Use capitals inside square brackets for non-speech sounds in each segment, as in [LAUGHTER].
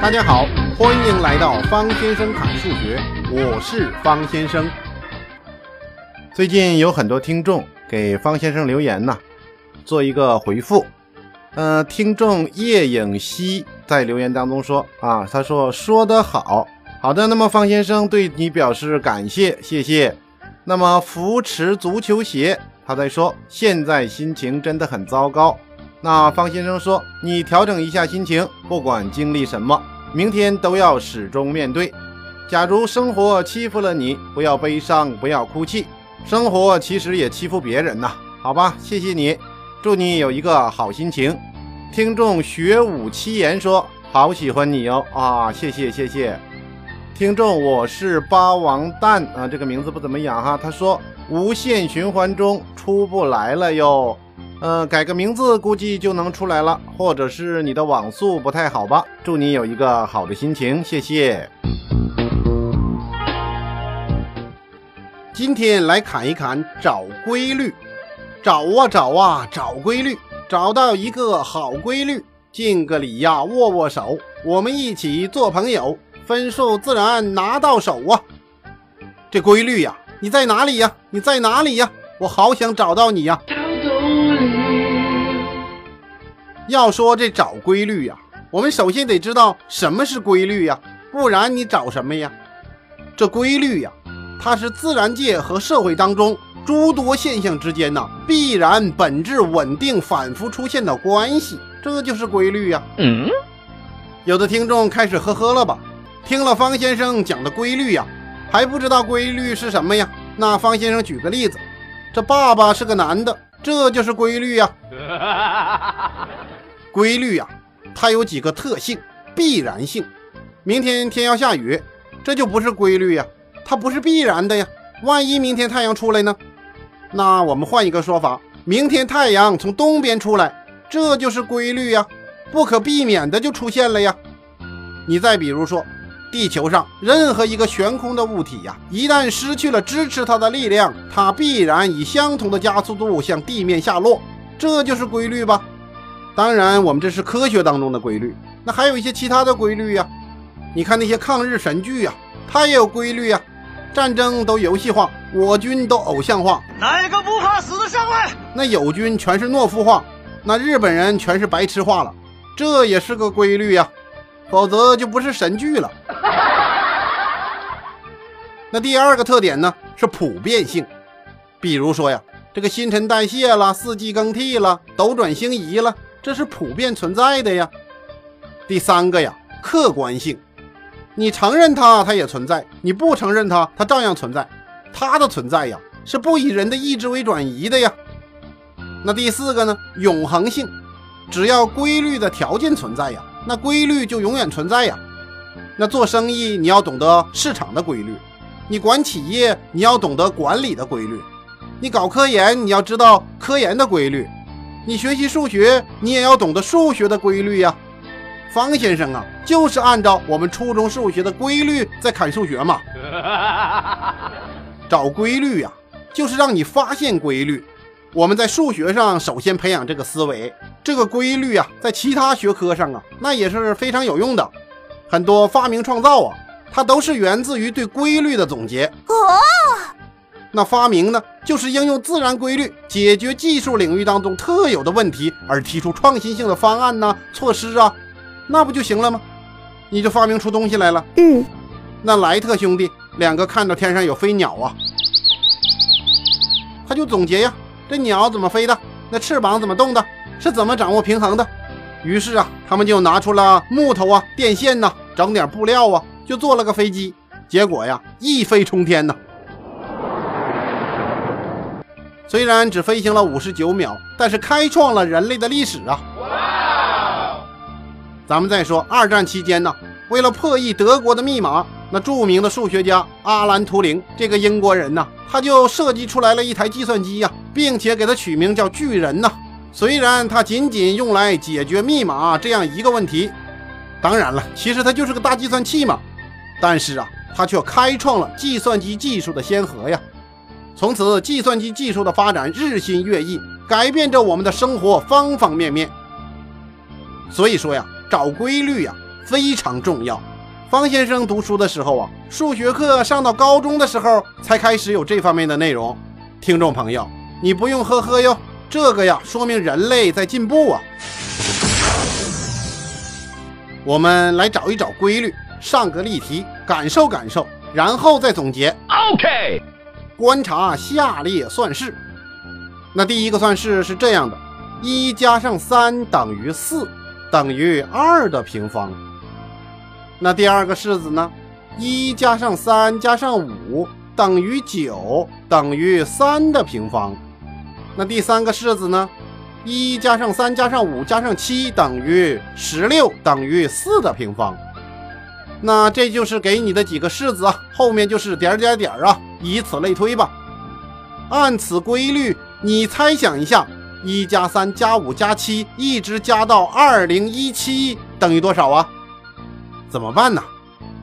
大家好，欢迎来到方先生侃数学，我是方先生。最近有很多听众给方先生留言呐，做一个回复。呃，听众叶影熙在留言当中说啊，他说说得好，好的，那么方先生对你表示感谢，谢谢。那么扶持足球鞋，他在说现在心情真的很糟糕。那方先生说，你调整一下心情，不管经历什么。明天都要始终面对。假如生活欺负了你，不要悲伤，不要哭泣。生活其实也欺负别人呐，好吧？谢谢你，祝你有一个好心情。听众学武七言说：“好喜欢你哦啊，谢谢谢谢。”听众我是八王蛋啊，这个名字不怎么样哈。他说：“无限循环中出不来了哟。”呃，改个名字估计就能出来了，或者是你的网速不太好吧？祝你有一个好的心情，谢谢。今天来侃一侃找规律，找啊找啊找规律，找到一个好规律，敬个礼呀，握握手，我们一起做朋友，分数自然拿到手啊。这规律呀，你在哪里呀？你在哪里呀？我好想找到你呀。要说这找规律呀，我们首先得知道什么是规律呀，不然你找什么呀？这规律呀，它是自然界和社会当中诸多现象之间呐必然、本质、稳定、反复出现的关系，这就是规律呀。嗯，有的听众开始呵呵了吧？听了方先生讲的规律呀，还不知道规律是什么呀？那方先生举个例子，这爸爸是个男的，这就是规律呀。[LAUGHS] 规律呀，它有几个特性：必然性。明天天要下雨，这就不是规律呀，它不是必然的呀。万一明天太阳出来呢？那我们换一个说法，明天太阳从东边出来，这就是规律呀，不可避免的就出现了呀。你再比如说，地球上任何一个悬空的物体呀，一旦失去了支持它的力量，它必然以相同的加速度向地面下落，这就是规律吧。当然，我们这是科学当中的规律，那还有一些其他的规律呀。你看那些抗日神剧呀，它也有规律呀。战争都游戏化，我军都偶像化。哪个不怕死的上来？那友军全是懦夫化，那日本人全是白痴化了，这也是个规律呀。否则就不是神剧了。[LAUGHS] 那第二个特点呢，是普遍性。比如说呀，这个新陈代谢了，四季更替了，斗转星移了。这是普遍存在的呀。第三个呀，客观性，你承认它，它也存在；你不承认它，它照样存在。它的存在呀，是不以人的意志为转移的呀。那第四个呢，永恒性，只要规律的条件存在呀，那规律就永远存在呀。那做生意你要懂得市场的规律，你管企业你要懂得管理的规律，你搞科研你要知道科研的规律。你学习数学，你也要懂得数学的规律呀。方先生啊，就是按照我们初中数学的规律在砍数学嘛。[LAUGHS] 找规律呀，就是让你发现规律。我们在数学上首先培养这个思维，这个规律啊，在其他学科上啊，那也是非常有用的。很多发明创造啊，它都是源自于对规律的总结。哦。那发明呢，就是应用自然规律解决技术领域当中特有的问题，而提出创新性的方案呐、措施啊，那不就行了吗？你就发明出东西来了。嗯，那莱特兄弟两个看到天上有飞鸟啊，他就总结呀，这鸟怎么飞的？那翅膀怎么动的？是怎么掌握平衡的？于是啊，他们就拿出了木头啊、电线呐，整点布料啊，就做了个飞机。结果呀，一飞冲天呐！虽然只飞行了五十九秒，但是开创了人类的历史啊！咱们再说二战期间呢，为了破译德国的密码，那著名的数学家阿兰·图灵这个英国人呢，他就设计出来了一台计算机呀，并且给它取名叫巨人呐。虽然它仅仅用来解决密码这样一个问题，当然了，其实它就是个大计算器嘛。但是啊，它却开创了计算机技术的先河呀。从此，计算机技术的发展日新月异，改变着我们的生活方方面面。所以说呀，找规律呀，非常重要。方先生读书的时候啊，数学课上到高中的时候才开始有这方面的内容。听众朋友，你不用呵呵哟，这个呀说明人类在进步啊。我们来找一找规律，上个例题，感受感受，然后再总结。OK，观察下列算式。那第一个算式是这样的：一加上三等于四，等于二的平方。那第二个式子呢？一加上三加上五等于九，等于三的平方。那第三个式子呢？一加上三加上五加上七等于十六，等于四的平方。那这就是给你的几个式子啊，后面就是点点点啊，以此类推吧。按此规律，你猜想一下，一加三加五加七，一直加到二零一七等于多少啊？怎么办呢？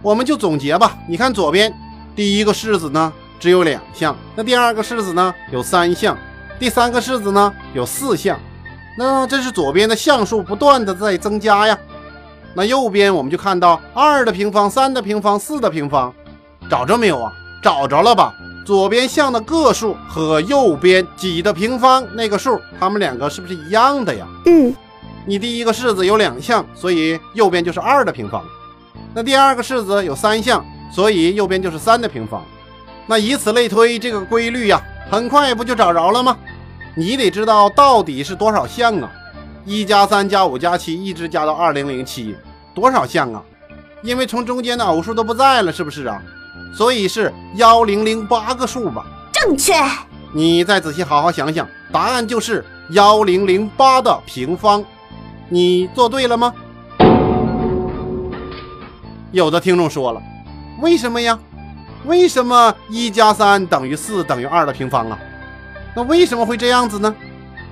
我们就总结吧。你看左边第一个式子呢只有两项，那第二个式子呢有三项，第三个式子呢有四项。那这是左边的项数不断的在增加呀。那右边我们就看到二的平方、三的平方、四的平方，找着没有啊？找着了吧？左边项的个数和右边几的平方那个数，它们两个是不是一样的呀？嗯，你第一个式子有两项，所以右边就是二的平方。那第二个式子有三项，所以右边就是三的平方。那以此类推，这个规律呀，很快不就找着了吗？你得知道到底是多少项啊？一加三加五加七，一直加到二零零七，多少项啊？因为从中间的偶数都不在了，是不是啊？所以是幺零零八个数吧？正确。你再仔细好好想想，答案就是幺零零八的平方。你做对了吗？有的听众说了，为什么呀？为什么一加三等于四等于二的平方啊？那为什么会这样子呢？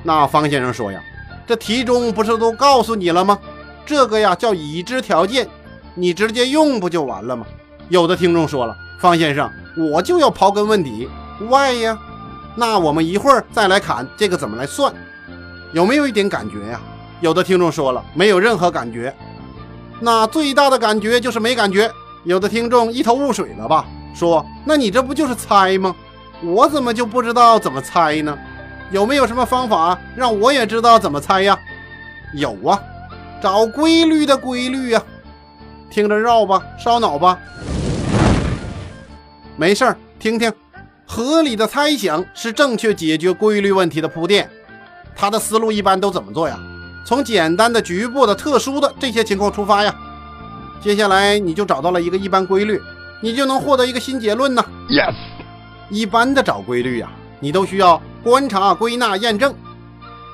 那方先生说呀，这题中不是都告诉你了吗？这个呀叫已知条件，你直接用不就完了吗？有的听众说了，方先生，我就要刨根问底，why 呀？那我们一会儿再来砍这个怎么来算，有没有一点感觉呀？有的听众说了，没有任何感觉。那最大的感觉就是没感觉。有的听众一头雾水了吧？说，那你这不就是猜吗？我怎么就不知道怎么猜呢？有没有什么方法让我也知道怎么猜呀？有啊，找规律的规律呀。听着绕吧，烧脑吧。没事儿，听听。合理的猜想是正确解决规律问题的铺垫。他的思路一般都怎么做呀？从简单的、局部的、特殊的这些情况出发呀。接下来你就找到了一个一般规律，你就能获得一个新结论呢。Yes，一般的找规律呀、你都需要观察、归纳、验证。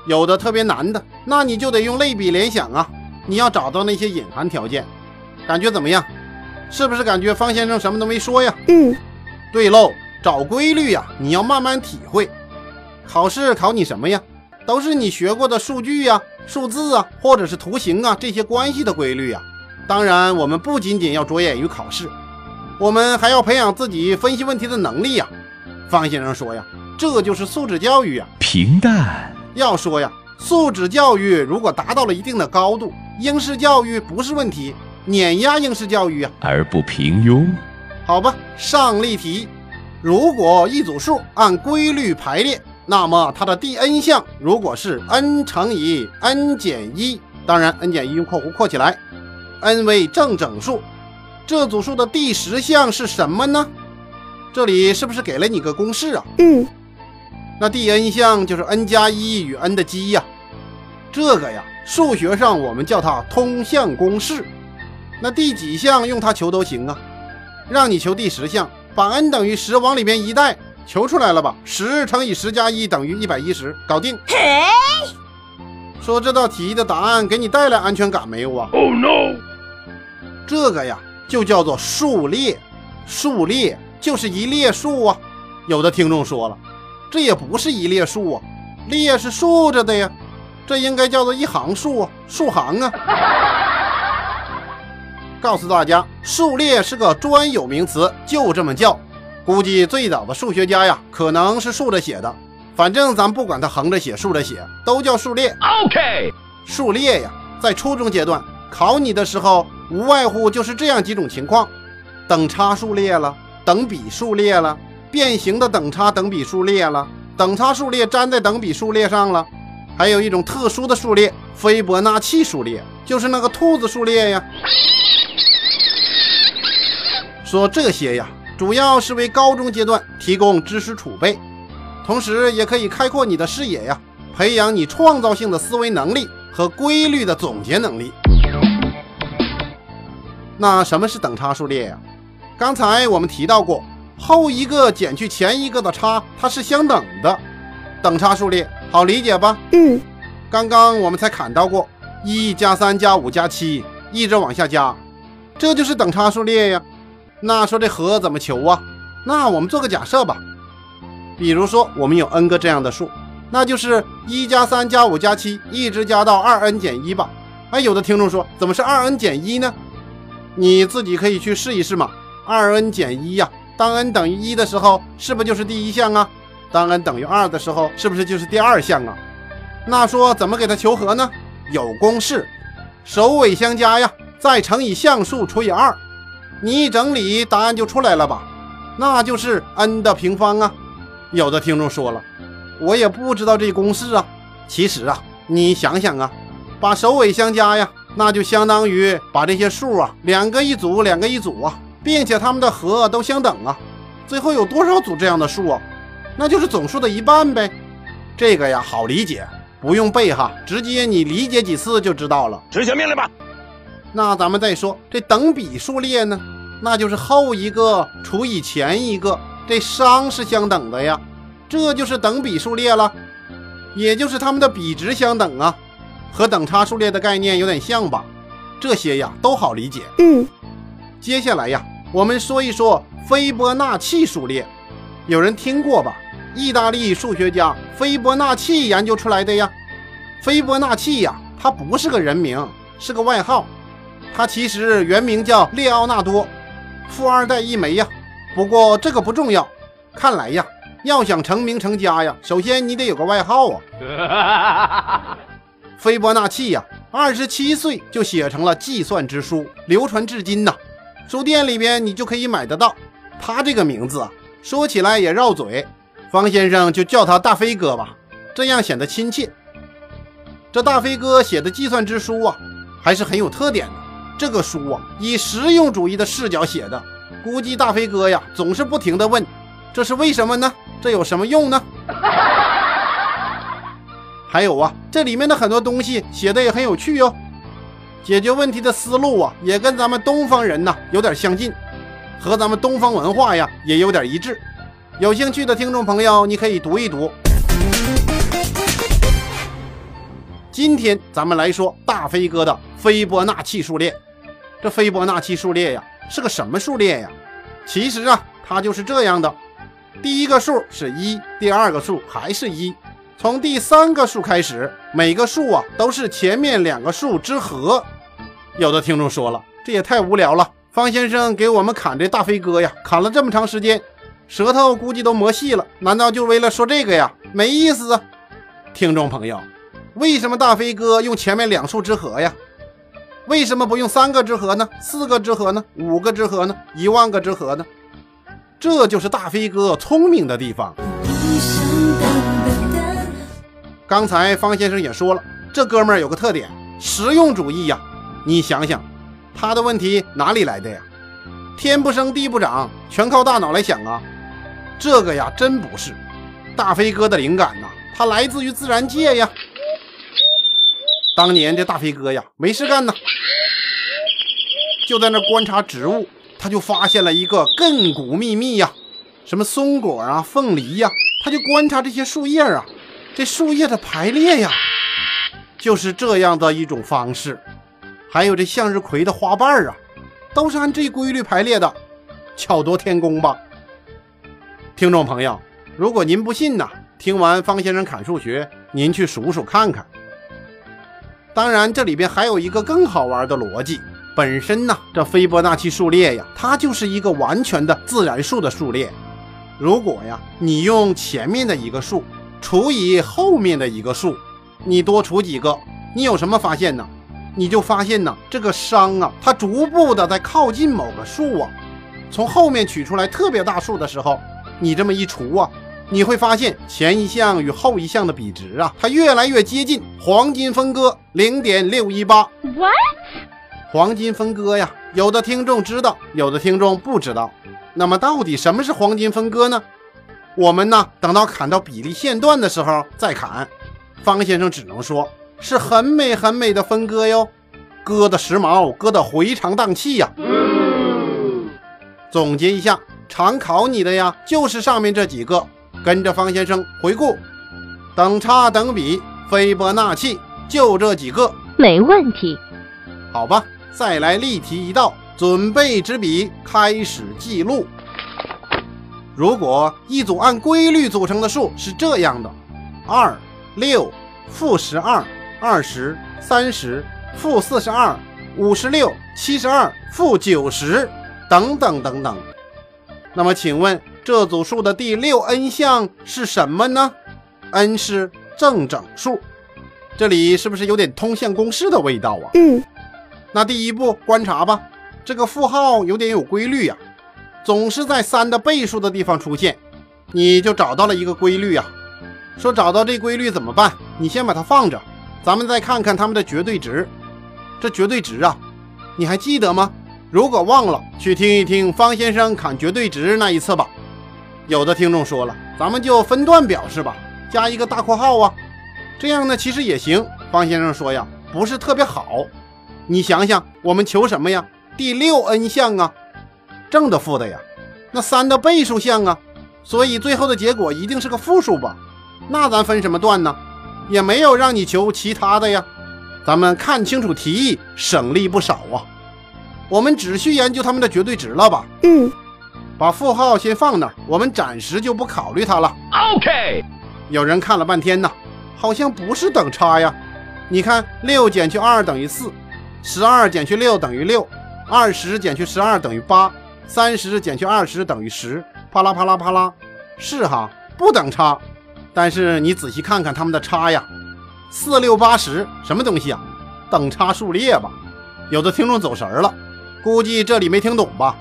有的特别难的，那你就得用类比联想啊。你要找到那些隐含条件，感觉怎么样？是不是感觉方先生什么都没说呀？嗯，对喽，找规律呀、你要慢慢体会。考试考你什么呀？都是你学过的数据呀、数字啊，或者是图形啊这些关系的规律呀、当然，我们不仅仅要着眼于考试，我们还要培养自己分析问题的能力呀。方先生说呀，这就是素质教育呀。平淡，要说呀，素质教育如果达到了一定的高度，应试教育不是问题，碾压应试教育呀。而不平庸。好吧，上例题，如果一组数按规律排列，那么它的第 n 项如果是 n 乘以 n 减一，当然 n 减一用括弧括起来，n 为正整数，这组数的第十项是什么呢？这里是不是给了你个公式啊？嗯，那第 n 项就是 n 加一与 n 的积呀，这个呀，数学上我们叫它通项公式。那第几项用它求都行啊。让你求第十项，把 n 等于十往里面一带，求出来了吧？十乘以十加一等于一百一十，搞定。嘿，说这道题的答案给你带来安全感没有啊？Oh no！这个呀，就叫做数列。数列就是一列数啊。有的听众说了，这也不是一列数啊，列是竖着的呀，这应该叫做一行数啊，数行啊。告诉大家，数列是个专有名词，就这么叫。估计最早的数学家呀，可能是竖着写的，反正咱不管它横着写、竖着写，都叫数列。OK，数列呀，在初中阶段考你的时候，无外乎就是这样几种情况：等差数列了，等比数列了，变形的等差等比数列了，等差数列粘在等比数列上了，还有一种特殊的数列——斐波那契数列，就是那个兔子数列呀。说这些呀，主要是为高中阶段提供知识储备，同时也可以开阔你的视野呀，培养你创造性的思维能力和规律的总结能力。那什么是等差数列呀？刚才我们提到过，后一个减去前一个的差，它是相等的。等差数列好理解吧？嗯。刚刚我们才砍到过，一加三加五加七，一直往下加，这就是等差数列呀。那说这和怎么求啊？那我们做个假设吧，比如说我们有 n 个这样的数，那就是一加三加五加七，一直加到二 n 减一吧。哎，有的听众说，怎么是二 n 减一呢？你自己可以去试一试嘛。二 n 减一呀，当 n 等于一的时候，是不是就是第一项啊？当 n 等于二的时候，是不是就是第二项啊？那说怎么给它求和呢？有公式，首尾相加呀，再乘以项数除以二。你一整理，答案就出来了吧？那就是 n 的平方啊！有的听众说了，我也不知道这公式啊。其实啊，你想想啊，把首尾相加呀，那就相当于把这些数啊，两个一组，两个一组啊，并且它们的和都相等啊。最后有多少组这样的数啊？那就是总数的一半呗。这个呀，好理解，不用背哈，直接你理解几次就知道了。执行命令吧。那咱们再说这等比数列呢，那就是后一个除以前一个，这商是相等的呀，这就是等比数列了，也就是它们的比值相等啊，和等差数列的概念有点像吧？这些呀都好理解。嗯，接下来呀，我们说一说斐波那契数列，有人听过吧？意大利数学家斐波那契研究出来的呀。斐波那契呀，他不是个人名，是个外号。他其实原名叫列奥纳多，富二代一枚呀。不过这个不重要。看来呀，要想成名成家呀，首先你得有个外号啊。[LAUGHS] 斐波那契呀，二十七岁就写成了计算之书，流传至今呐。书店里边你就可以买得到。他这个名字啊，说起来也绕嘴，方先生就叫他大飞哥吧，这样显得亲切。这大飞哥写的计算之书啊，还是很有特点的。这个书啊，以实用主义的视角写的，估计大飞哥呀总是不停的问：“这是为什么呢？这有什么用呢？” [LAUGHS] 还有啊，这里面的很多东西写的也很有趣哟，解决问题的思路啊，也跟咱们东方人呐有点相近，和咱们东方文化呀也有点一致。有兴趣的听众朋友，你可以读一读。今天咱们来说大飞哥的斐波那契数列。这斐波那契数列呀，是个什么数列呀？其实啊，它就是这样的：第一个数是一，第二个数还是一，从第三个数开始，每个数啊都是前面两个数之和。有的听众说了，这也太无聊了。方先生给我们砍这大飞哥呀，砍了这么长时间，舌头估计都磨细了，难道就为了说这个呀？没意思啊！听众朋友，为什么大飞哥用前面两数之和呀？为什么不用三个之和呢？四个之和呢？五个之和呢？一万个之和呢？这就是大飞哥聪明的地方。刚才方先生也说了，这哥们儿有个特点，实用主义呀。你想想，他的问题哪里来的呀？天不生地不长，全靠大脑来想啊？这个呀，真不是。大飞哥的灵感呐，它来自于自然界呀。当年这大飞哥呀，没事干呢，就在那观察植物，他就发现了一个亘古秘密呀，什么松果啊、凤梨呀，他就观察这些树叶啊，这树叶的排列呀，就是这样的一种方式。还有这向日葵的花瓣啊，都是按这规律排列的，巧夺天工吧？听众朋友，如果您不信呢，听完方先生侃数学，您去数数看看。当然，这里边还有一个更好玩的逻辑。本身呢，这斐波那契数列呀，它就是一个完全的自然数的数列。如果呀，你用前面的一个数除以后面的一个数，你多除几个，你有什么发现呢？你就发现呢，这个商啊，它逐步的在靠近某个数啊，从后面取出来特别大数的时候，你这么一除啊，你会发现前一项与后一项的比值啊，它越来越接近黄金分割零点六一八。What？黄金分割呀，有的听众知道，有的听众不知道。那么到底什么是黄金分割呢？我们呢，等到砍到比例线段的时候再砍。方先生只能说是很美很美的分割哟，割的时髦，割的回肠荡气呀。总结一下，常考你的呀，就是上面这几个，跟着方先生回顾。等差等比，斐波那契，就这几个。没问题。好吧，再来例题一道，准备执笔，开始记录。如果一组按规律组成的数是这样的：二、六、负十二、二十、三十、负四十二、五十六、七十二、负九十，等等等等。那么，请问这组数的第六 n 项是什么呢？n 是正整数。这里是不是有点通项公式的味道啊？嗯，那第一步观察吧，这个负号有点有规律呀、总是在三的倍数的地方出现，你就找到了一个规律呀、说找到这规律怎么办？你先把它放着，咱们再看看它们的绝对值。这绝对值啊，你还记得吗？如果忘了，去听一听方先生砍绝对值那一次吧。有的听众说了，咱们就分段表示吧，加一个大括号啊，这样呢其实也行。方先生说呀，不是特别好。你想想，我们求什么呀？第六 n 项啊，正的负的呀，那三的倍数项啊，所以最后的结果一定是个负数吧？那咱分什么段呢？也没有让你求其他的呀。咱们看清楚题意，省力不少啊。我们只需研究它们的绝对值了吧？嗯，把负号先放那儿，我们暂时就不考虑它了。OK，有人看了半天呢，好像不是等差呀。你看，六减去二等于四，十二减去六等于六，二十减去十二等于八，三十减去二十等于十，啪啦啪啦啪啦，是哈，不等差。但是你仔细看看它们的差呀，四六八十，什么东西啊？等差数列吧。有的听众走神儿了，估计这里没听懂吧？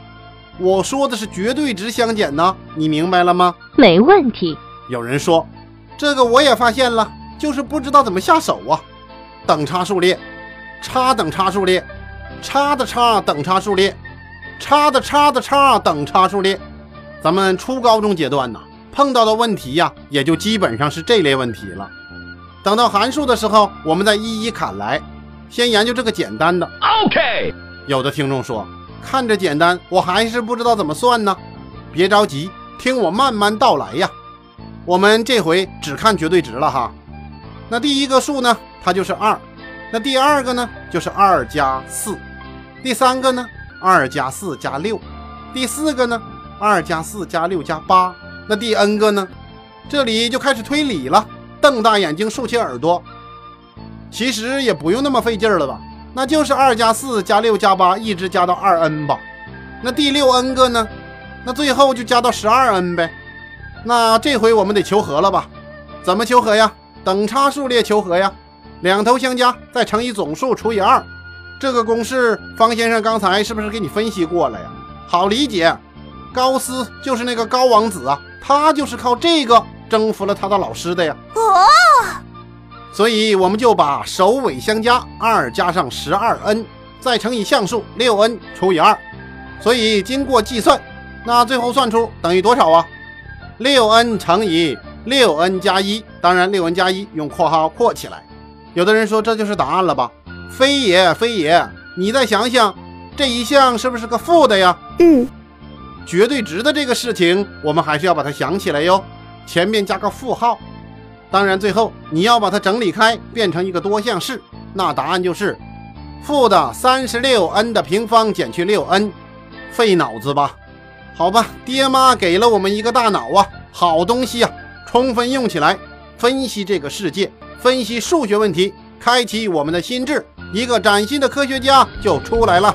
我说的是绝对值相减呢，你明白了吗？没问题。有人说，这个我也发现了，就是不知道怎么下手啊。等差数列，差等差数列，差的差等差数列，差的差的差等差数列。咱们初高中阶段呢，碰到的问题呀，也就基本上是这类问题了。等到函数的时候，我们再一一砍来。先研究这个简单的。OK，有的听众说，看着简单，我还是不知道怎么算呢。别着急，听我慢慢道来呀。我们这回只看绝对值了哈。那第一个数呢，它就是二。那第二个呢，就是二加四。第三个呢，二加四加六。第四个呢，二加四加六加八。那第 n 个呢？这里就开始推理了，瞪大眼睛，竖起耳朵。其实也不用那么费劲了吧？那就是二加四加六加八，一直加到二 n 吧。那第六 n 个呢？那最后就加到十二 n 呗。那这回我们得求和了吧？怎么求和呀？等差数列求和呀，两头相加，再乘以总数除以二。这个公式，方先生刚才是不是给你分析过了呀？好理解，高斯就是那个高王子啊，他就是靠这个征服了他的老师的呀。所以我们就把首尾相加，二加上十二 n，再乘以项数六 n 除以二。所以经过计算，那最后算出等于多少啊？六 n 乘以六 n 加一，当然六 n 加一用括号括起来。有的人说这就是答案了吧？非也非也，你再想想，这一项是不是个负的呀？嗯，绝对值的这个事情，我们还是要把它想起来哟，前面加个负号。当然，最后你要把它整理开，变成一个多项式，那答案就是负的三十六 n 的平方减去六 n，费脑子吧？好吧，爹妈给了我们一个大脑啊，好东西啊，充分用起来，分析这个世界，分析数学问题，开启我们的心智，一个崭新的科学家就出来了。